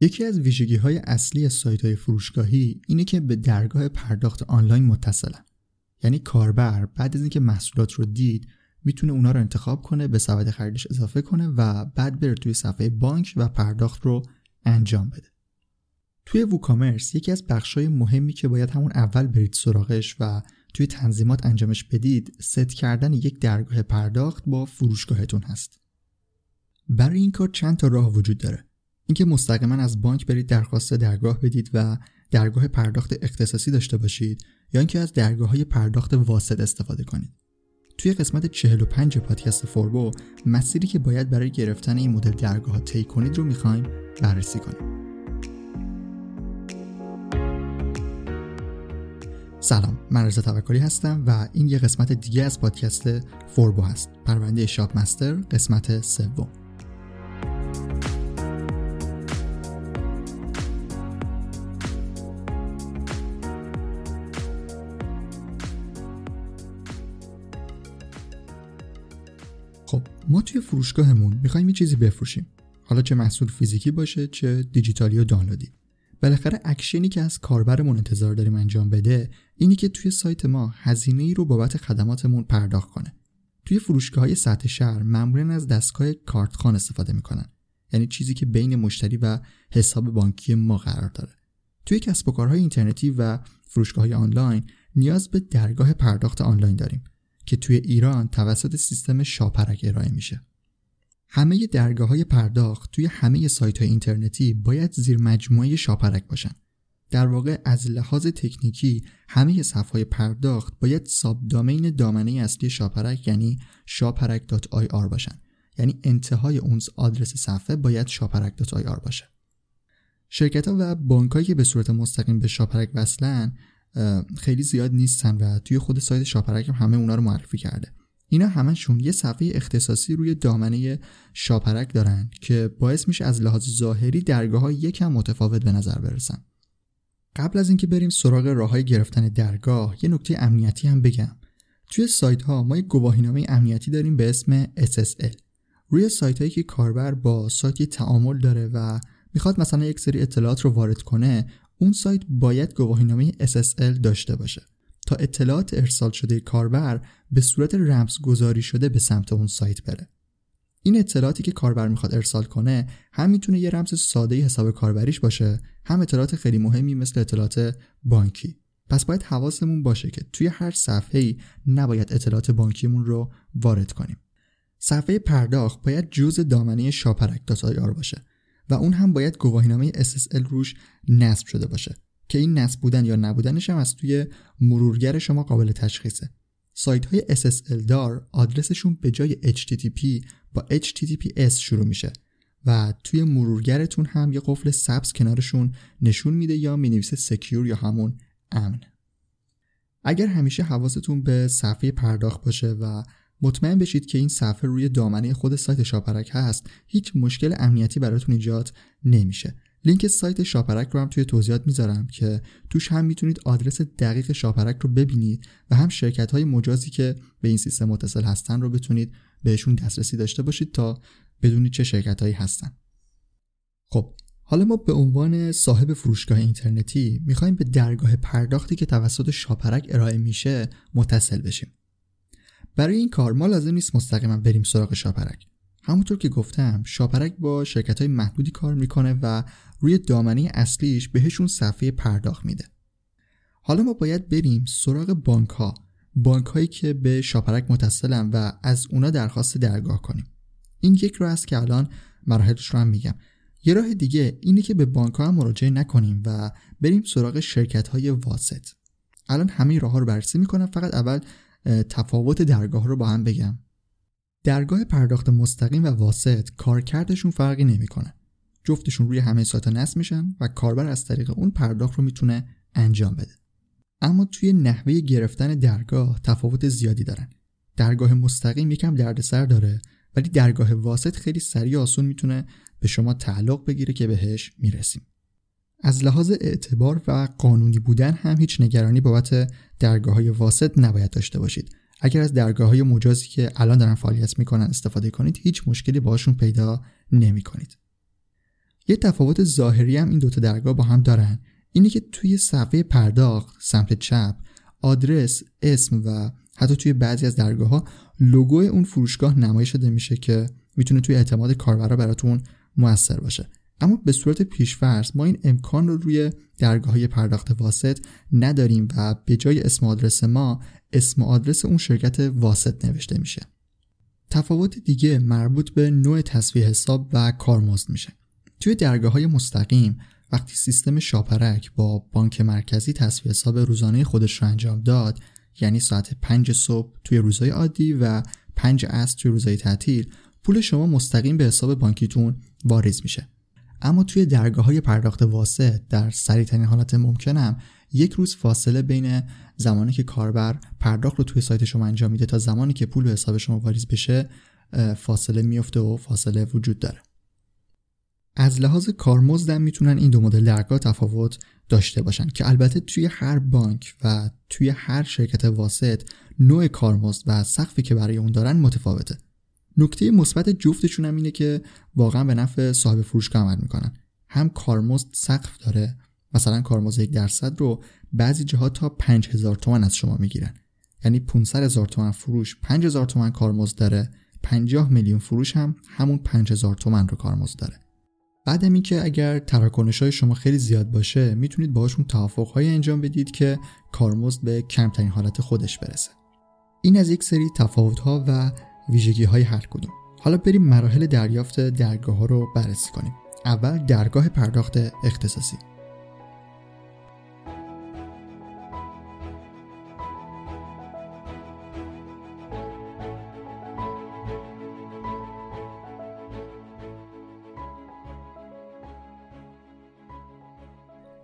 یکی از ویژگی های اصلی سایت های فروشگاهی اینه که به درگاه پرداخت آنلاین متصلن. یعنی کاربر بعد از اینکه محصولات رو دید می‌تونه اونا رو انتخاب کنه به سبد خریدش اضافه کنه و بعد بره توی صفحه بانک و پرداخت رو انجام بده. توی ووکامرس یکی از بخشای مهمی که باید همون اول برید سراغش و توی تنظیمات انجامش بدید ست کردن یک درگاه پرداخت با فروشگاهتون هست. برای این کار چند تا راه وجود داره. اینکه مستقیما از بانک برید درخواست درگاه بدید و درگاه پرداخت اختصاصی داشته باشید یا اینکه از درگاه های پرداخت واسط استفاده کنید. توی قسمت 45 پادکست فوربو مسیری که باید برای گرفتن این مدل درگاه طی کنید رو می‌خوایم بررسی کنیم. سلام من رضا توکلی هستم و این یه قسمت دیگه از پادکست فوربو هست. پرونده Shop Master قسمت سوم. خب ما توی فروشگاهمون می‌خوایم یه چیزی بفروشیم. حالا چه محصول فیزیکی باشه چه دیجیتالی و دانلودی. بالاخره اکشنی که از کاربرمون انتظار داریم انجام بده اینی که توی سایت ما هزینه ای رو بابت خدماتمون پرداخت کنه. توی فروشگاه های سطح شهر معمولا از دستگاه کارتخان استفاده می‌کنن. یعنی چیزی که بین مشتری و حساب بانکی ما قرار داره. توی کسب و کارهای اینترنتی و فروشگاه های آنلاین نیاز به درگاه پرداخت آنلاین داریم. که توی ایران توسط سیستم شاپرک ارائه میشه. همه درگاه های پرداخت توی همه سایت های اینترنتی باید زیر مجموعه شاپرک باشن. در واقع از لحاظ تکنیکی همه صفحه پرداخت باید subdomain دامنه اصلی شاپرک یعنی شاپرک.ir باشن. یعنی انتهای اون آدرس صفحه باید شاپرک.ir باشه. شرکت ها و بانک که به صورت مستقیم به شاپرک وصلن خیلی زیاد نیستن و توی خود سایت شاپرک هم همه اونا رو معرفی کرده. اینا همشون یه صفحه اختصاصی روی دامنه شاپرک دارن که باعث میشه از لحاظ ظاهری درگاه ها یکم متفاوت به نظر برسن. قبل از اینکه بریم سراغ راه های گرفتن درگاه یه نکته امنیتی هم بگم. توی سایت ها ما یک گواهینامه امنیتی داریم به اسم SSL روی سایت هایی که کاربر با سایتی تعامل داره و می‌خواد مثلا یک سری اطلاعات رو وارد کنه اون سایت باید گواهینامه SSL داشته باشه تا اطلاعات ارسال شده کاربر به صورت رمز گذاری شده به سمت اون سایت بره. این اطلاعاتی که کاربر می‌خواد ارسال کنه هم می‌تونه یه رمز ساده حساب کاربریش باشه هم اطلاعات خیلی مهمی مثل اطلاعات بانکی. پس باید حواسمون باشه که توی هر صفحه ای نباید اطلاعات بانکیمون رو وارد کنیم. صفحه پرداخت باید جزء دامنه شاپرک باشه. و اون هم باید گواهینامه SSL روش نصب شده باشه. که این نصب بودن یا نبودنش هم از توی مرورگر شما قابل تشخیصه. سایت های SSL دار آدرسشون به جای HTTP با HTTPS شروع میشه و توی مرورگرتون هم یه قفل سبز کنارشون نشون میده یا می‌نویسه secure یا همون امن. اگر همیشه حواستون به صفحه پرداخت باشه و مطمئن بشید که این صفحه روی دامنه خود سایت شاپرک هست. هیچ مشکل امنیتی براتون ایجاد نمیشه. لینک سایت شاپرک رو هم توی توضیحات می‌ذارم که توش هم می‌تونید آدرس دقیق شاپرک رو ببینید و هم شرکت های مجازی که به این سیستم متصل هستن رو بتونید بهشون دسترسی داشته باشید تا بدونید چه شرکت هایی هستن. خب حالا ما به عنوان صاحب فروشگاه اینترنتی می‌خوایم به درگاه پرداختی که توسط شاپرک ارائه میشه متصل بشیم. برای این کار ما لازم نیست مستقیما بریم سراغ شاپرک. همونطور که گفتم شاپرک با شرکت های محدودی کار می‌کنه و روی دامنه اصلیش بهشون صفحه پرداخت میده. حالا ما باید بریم سراغ بانک ها بانک هایی که به شاپرک متصلن و از اونا درخواست درگاه کنیم. این یک راه است که الان مراحلش رو هم میگم. یه راه دیگه اینه که به بانک ها مراجعه نکنیم و بریم سراغ شرکت های واسط. الان همه راه ها رو بررسی می‌کنم. فقط اول تفاوت درگاه رو با هم بگم. درگاه پرداخت مستقیم و واسط کارکردشون فرقی نمی‌کنه. جفتشون روی همه سایت نصب میشن و کاربر از طریق اون پرداخت رو می‌تونه انجام بده. اما توی نحوه گرفتن درگاه تفاوت زیادی دارن. درگاه مستقیم یکم دردسر داره ولی درگاه واسط خیلی سریع آسون می‌تونه به شما تعلق بگیره که بهش می‌رسیم. از لحاظ اعتبار و قانونی بودن هم هیچ نگرانی بابت درگاه های واسط نباید داشته باشید. اگر از درگاه های مجازی که الان دارن فعالیت می‌کنن استفاده کنید هیچ مشکلی باشون پیدا نمی کنید. یه تفاوت ظاهری هم این دوتا درگاه با هم دارن. اینه که توی صفحه پرداخت سمت چپ آدرس اسم و حتی توی بعضی از درگاه ها لوگو اون فروشگاه نمایش شده میشه که می‌تونه توی اعتماد کاربرا براتون موثر باشه. اما به صورت پیشفرض ما این امکان رو روی درگاه های پرداخت واسط نداریم و به جای اسم آدرس ما اسم آدرس اون شرکت واسط نوشته میشه. تفاوت دیگه مربوط به نوع تصویه حساب و کارمزد میشه. توی درگاه های مستقیم وقتی سیستم شاپرک با بانک مرکزی تصویه حساب روزانه خودش رو انجام داد یعنی ساعت 5 صبح توی روزهای عادی و 5 عصر توی روزهای تعطیل پول شما مستقیم به حساب بانکیتون واریز میشه. اما توی درگاه های پرداخت واسط در سریعترین حالت ممکنم یک روز فاصله بین زمانی که کاربر پرداخت رو توی سایت شما انجام میده تا زمانی که پول به حساب شما واریز بشه فاصله میفته و فاصله وجود داره. از لحاظ کارمزدم می‌تونن این دو مدل درگاه تفاوت داشته باشن که البته توی هر بانک و توی هر شرکت واسط نوع کارمزد و سقفی که برای اون دارن متفاوته. نکته مثبت جفتشون هم اینه که واقعا به نفع صاحب فروشگاه عمل می‌کنن. هم کارمزد سقف داره مثلا کارمزد یک درصد رو بعضی جاها تا 5000 تومن از شما می‌گیرن. یعنی 500 هزار تومن فروش 5000 تومن کارمزد داره 50 میلیون فروش هم همون 5000 تومن رو کارمزد داره. بعد اینکه اگر تراکنش های شما خیلی زیاد باشه می‌تونید باهاشون توافق های انجام بدید که کارمزد به کمترین حالت خودش برسه. این از یک سری تفاوت ها و ویژگی های هر کدوم. حالا بریم مراحل دریافت درگاه ها رو بررسی کنیم. اول درگاه پرداخت اختصاصی.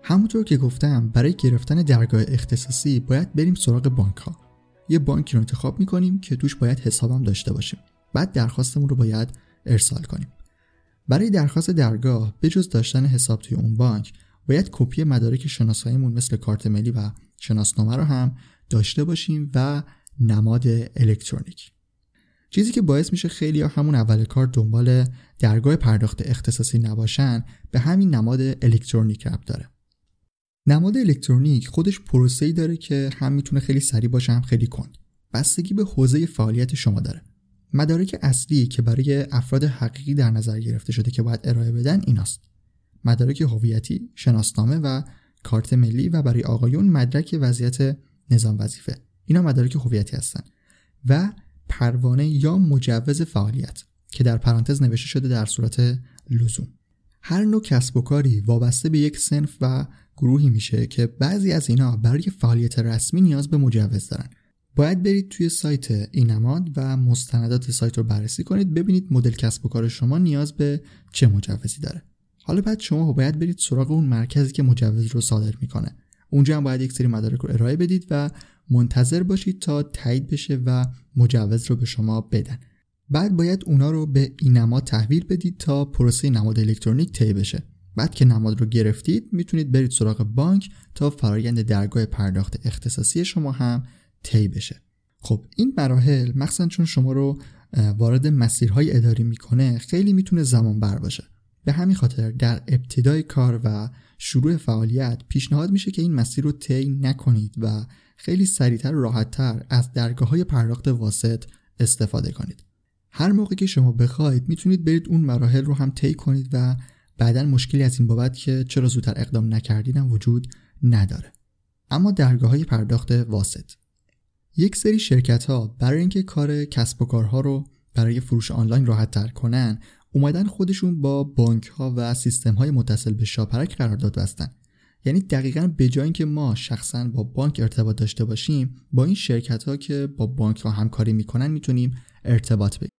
همونطور که گفتم برای گرفتن درگاه اختصاصی باید بریم سراغ بانک ها یه بانکی رو انتخاب می‌کنیم که توش باید حسابم داشته باشیم. بعد درخواستمون رو باید ارسال کنیم. برای درخواست درگاه بجز داشتن حساب توی اون بانک باید کپی مدارک شناساییمون مثل کارت ملی و شناسنامه رو هم داشته باشیم و نماد الکترونیک. چیزی که باعث میشه خیلی ها همون اول کار دنبال درگاه پرداخت اختصاصی نباشن به همین نماد الکترونیک ربط داره. نماد الکترونیک خودش پروسه‌ای داره که هم می‌تونه خیلی سریع باشه هم خیلی کند. بستگی به حوزه فعالیت شما داره. مدارک اصلی که برای افراد حقیقی در نظر گرفته شده که باید ارائه بدن ایناست. مدارک هویتی شناسنامه و کارت ملی و برای آقایون مدرک وضعیت نظام وظیفه. اینا مدارک هویتی هستن. و پروانه یا مجوز فعالیت که در پرانتز نوشته شده در صورت لزوم. هر نوع کسب و کاری وابسته به یک سنف و گروهی میشه که بعضی از اینا برای فعالیت رسمی نیاز به مجوز دارن. باید برید توی سایت اینماد و مستندات سایت رو بررسی کنید ببینید مدل کسب و کار شما نیاز به چه مجوزی داره. حالا بعد شما باید برید سراغ اون مرکزی که مجوز رو صادر می‌کنه. اونجا هم باید یک سری مدارک رو ارائه بدید و منتظر باشید تا تایید بشه و مجوز رو به شما بدن. بعد باید اونا رو به این نماد تحویل بدید تا پروسه نماد الکترونیک طی بشه. بعد که نماد رو گرفتید می‌تونید برید سراغ بانک تا فرایند درگاه پرداخت اختصاصی شما هم طی بشه. خب این مراحل مخصوصا چون شما رو وارد مسیرهای اداری می‌کنه خیلی می‌تونه زمان بر باشه. به همین خاطر در ابتدای کار و شروع فعالیت پیشنهاد میشه که این مسیر رو طی نکنید و خیلی سریعتر و راحتتر از درگاه های پرداخت واسط استفاده کنید. هر موقع که شما بخواید می‌تونید برید اون مراحل رو هم طی کنید و بعدا مشکلی از این بابت که چرا زودتر اقدام نکردیدم وجود نداره. اما درگاه های پرداخت واسط. یک سری شرکت ها برای اینکه کار کسب و کارها رو برای فروش آنلاین راحت تر کنن اومدن خودشون با بانک ها و سیستم های متصل به شاپرک قرارداد بستن. یعنی دقیقا به جای اینکه ما شخصا با بانک ارتباط داشته باشیم با این شرکت ها که با بانک ها همکاری می‌کنن می‌تونیم ارتباط بگیریم.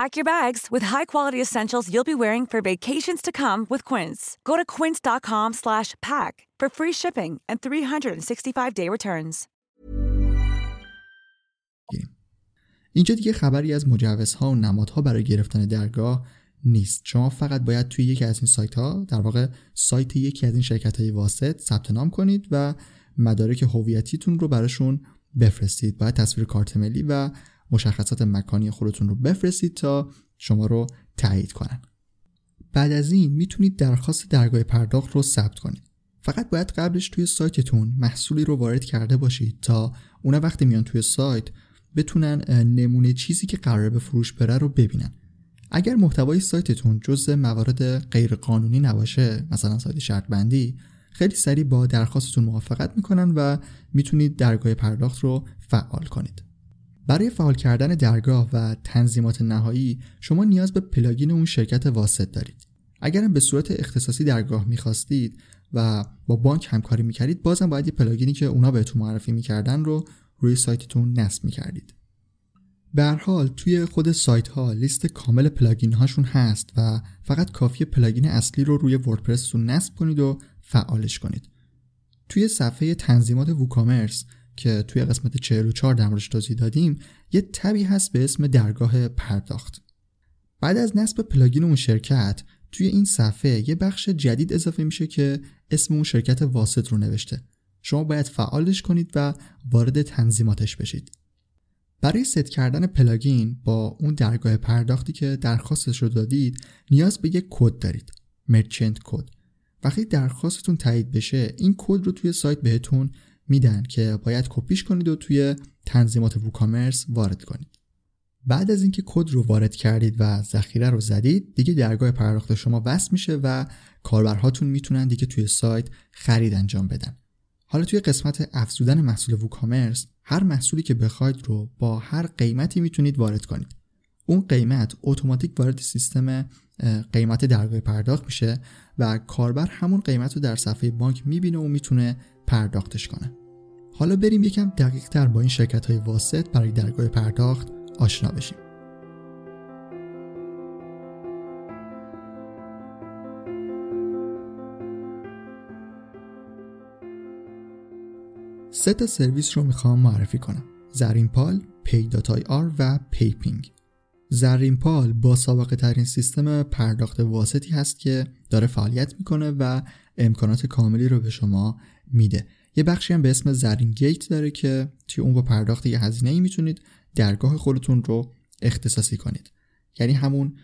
Pack your bags with high-quality essentials you'll be wearing for vacations to come with Quince. Go to quince.com/pack for free shipping and 365-day returns. اینجا دیگه خبری از مجوزها و نمادها برای گرفتن درگاه نیست. شما فقط باید توی یکی از این سایت ها در واقع سایت یکی از این شرکت های واسط ثبت نام کنید و مدارک هویتیتون رو براشون بفرستید. باید تصویر کارت ملی و مشخصات مکانی خودتون رو بفرستید تا شما رو تایید کنن. بعد از این می‌تونید درخواست درگاه پرداخت رو ثبت کنید. فقط باید قبلش توی سایتتون محصولی رو وارد کرده باشید تا اونا وقتی میان توی سایت بتونن نمونه چیزی که قراره به فروش بره رو ببینن. اگر محتوای سایتتون جزء موارد غیرقانونی نباشه مثلا سایت شرط بندی خیلی سریع با درخواستتون موافقت می‌کنن و می‌تونید درگاه پرداخت رو فعال کنید. برای فعال کردن درگاه و تنظیمات نهایی شما نیاز به پلاگین اون شرکت واسط دارید. اگرم به صورت اختصاصی درگاه می‌خواستید و با بانک همکاری می‌کردید بازم باید یه plugin ی که اونا بهتون معرفی می‌کردن رو روی سایتتون نصب می‌کردید. به هر حال توی خود سایت ها لیست کامل plugin هاشون هست و فقط کافیه plugin اصلی رو روی WordPress تون نصب کنید و فعالش کنید. توی صفحه تنظیمات WooCommerce که توی قسمت 44 در موردش توضیح دادیم یه تبی هست به اسم درگاه پرداخت. بعد از نصب plugin اون شرکت توی این صفحه یه بخش جدید اضافه میشه که اسم اون شرکت واسط رو نوشته. شما باید فعالش کنید و وارد تنظیماتش بشید. برای ست کردن plugin با اون درگاه پرداختی که درخواستش رو دادید نیاز به یک کد دارید. merchant code. وقتی درخواستتون تایید بشه این کد رو توی سایت بهتون میدن که باید کپیش کنید و توی تنظیمات ووکامرس وارد کنید. بعد از اینکه کد رو وارد کردید و ذخیره رو زدید دیگه درگاه پرداخت شما وصل میشه و کاربرهاتون می‌تونن دیگه توی سایت خرید انجام بدن. حالا توی قسمت افزودن محصول ووکامرس هر محصولی که بخواید رو با هر قیمتی می‌تونید وارد کنید. اون قیمت اتوماتیک وارد سیستم قیمت درگاه پرداخت میشه و کاربر همون قیمت رو در صفحه بانک می‌بینه و می‌تونه پرداختش کنه. حالا بریم یکم دقیق تر با این شرکت های واسط برای درگاه پرداخت آشنا بشیم. سه تا سرویس رو می‌خوام معرفی کنم. زرین پال، آر و PayPing زرین پال با سابقه ترین سیستم پرداخت واسطی هست که داره فعالیت می‌کنه و امکانات کاملی رو به شما میده. یه بخشی هم به اسم زرین گیت داره که توی اون با پرداخت یه هزینه ای می‌تونید درگاه خودتون رو اختصاصی کنید. یعنی همون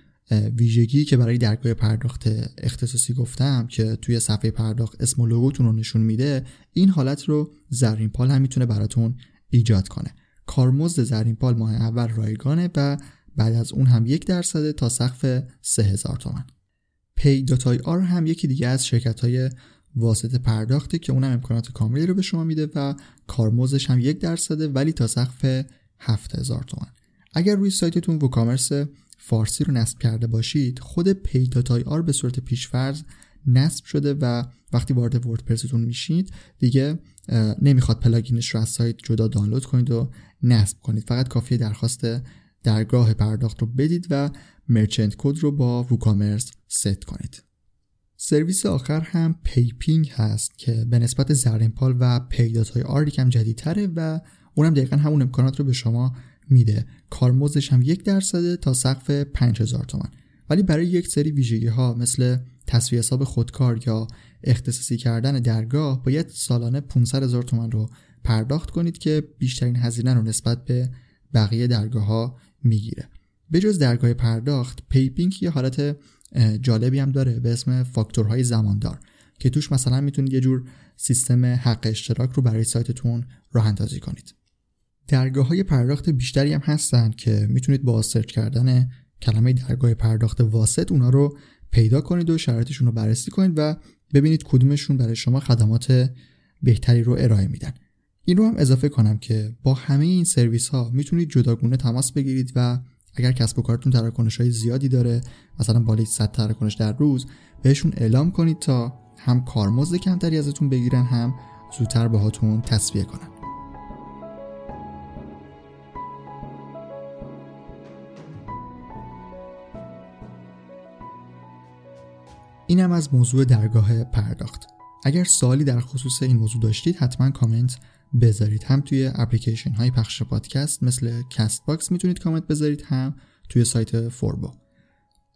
ویژگی که برای درگاه پرداخت اختصاصی گفتم که توی صفحه پرداخت اسم و لوگوتون رو نشون میده این حالت رو زرین پال هم می‌تونه براتون ایجاد کنه. کارمزد زرین پال ماه اول رایگانه و بعد از اون هم یک درصد تا سقف 3000 تومن. Pay dot IR هم یکی دیگه از شرکت های واسط پرداخته که اونم امکانات کاملی رو به شما میده و کارمزدش هم یک درصده ولی تا سقف 7000 تومن اگر روی سایتتون WooCommerce فارسی رو نصب کرده باشید خود Pay dot IR به صورت پیشفرض نصب شده و وقتی وارد وردپرستون میشید دیگه نمی‌خواد plugin ش رو از سایت جدا دانلود کنید و نصب کنید. فقط کافیه درخواست درگاه پرداخت رو بدید و merchant code رو با WooCommerce ست کنید. سرویس آخر هم PayPing هست که به نسبت زرینپال و Pay dot IR یکم جدیدتره و اونم دقیقا همون امکانات رو به شما میده. کارمزدش هم یک درصده تا سقف 5000 تومن ولی برای یک سری ویژگی ها مثل تسویه حساب خودکار یا اختصاصی کردن درگاه باید سالانه 500 هزار تومن رو پرداخت کنید که بیشترین هزینه رو نسبت به بقیه درگاه ها می‌گیره. به جز درگاه پرداخت PayPing یه حالت جالبی هم داره به اسم فاکتورهای زماندار که توش مثلا می‌تونید یه جور سیستم حق اشتراک رو برای سایتتون راه اندازی کنید. درگاه های پرداخت بیشتری هم هستن که می‌تونید با search کردن کلمه درگاه پرداخت واسط اونا رو پیدا کنید و شرایطشون رو بررسی کنید و ببینید کدومشون برای شما خدمات بهتری رو ارائه میدن. این رو هم اضافه کنم که با همه این سرویس ها می‌تونید جداگونه تماس بگیرید و اگر کسب و کارتون تراکنش های زیادی داره مثلا بالای 100 تراکنش در روز بهشون اعلام کنید تا هم کارمزد کمتری ازتون بگیرن هم زودتر باهاتون تصویه کنن. اینم از موضوع درگاه پرداخت. اگر سوالی در خصوص این موضوع داشتید حتما کامنت بذارید هم توی اپلیکیشن های پخش پادکست مثل Castbox می‌تونید کامنت بذارید هم توی سایت فوربو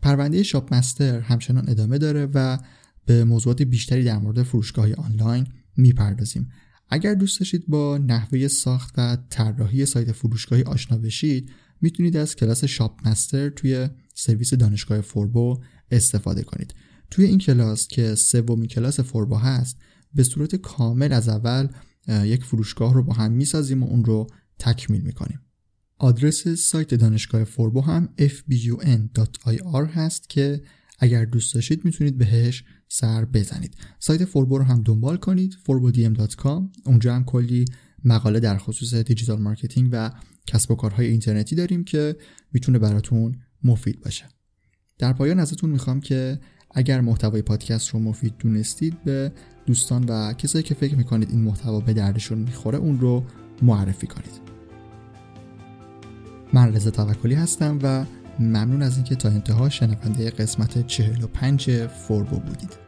پرونده Shop Master همچنان ادامه داره و به موضوعات بیشتری در مورد فروشگاه آنلاین می‌پردازیم. اگر دوست داشتید با نحوه ساخت و طراحی سایت فروشگاهی آشنا بشید می‌تونید از کلاس Shop Master توی سرویس دانشگاه فوربو استفاده کنید. توی این کلاس که سومین کلاس فوربو هست به صورت کامل از اول یک فروشگاه رو با هم می‌سازیم و اون رو تکمیل می‌کنیم. آدرس سایت دانشگاه فوربو هم fbun.ir هست که اگر دوست داشتید می‌تونید بهش سر بزنید. سایت فوربو رو هم دنبال کنید forbodm.com اونجا هم کلی مقاله در خصوص digital marketing و کسب و کارهای اینترنتی داریم که می‌تونه براتون مفید باشه. در پایان ازتون می‌خوام که اگر محتوای پادکست رو مفید دونستید به دوستان و کسایی که فکر می‌کنید این محتوا به دردشون می‌خوره اون رو معرفی کنید. من رضا توکلی هستم و ممنون از اینکه تا انتها شنونده قسمت 45 فوربو بودید.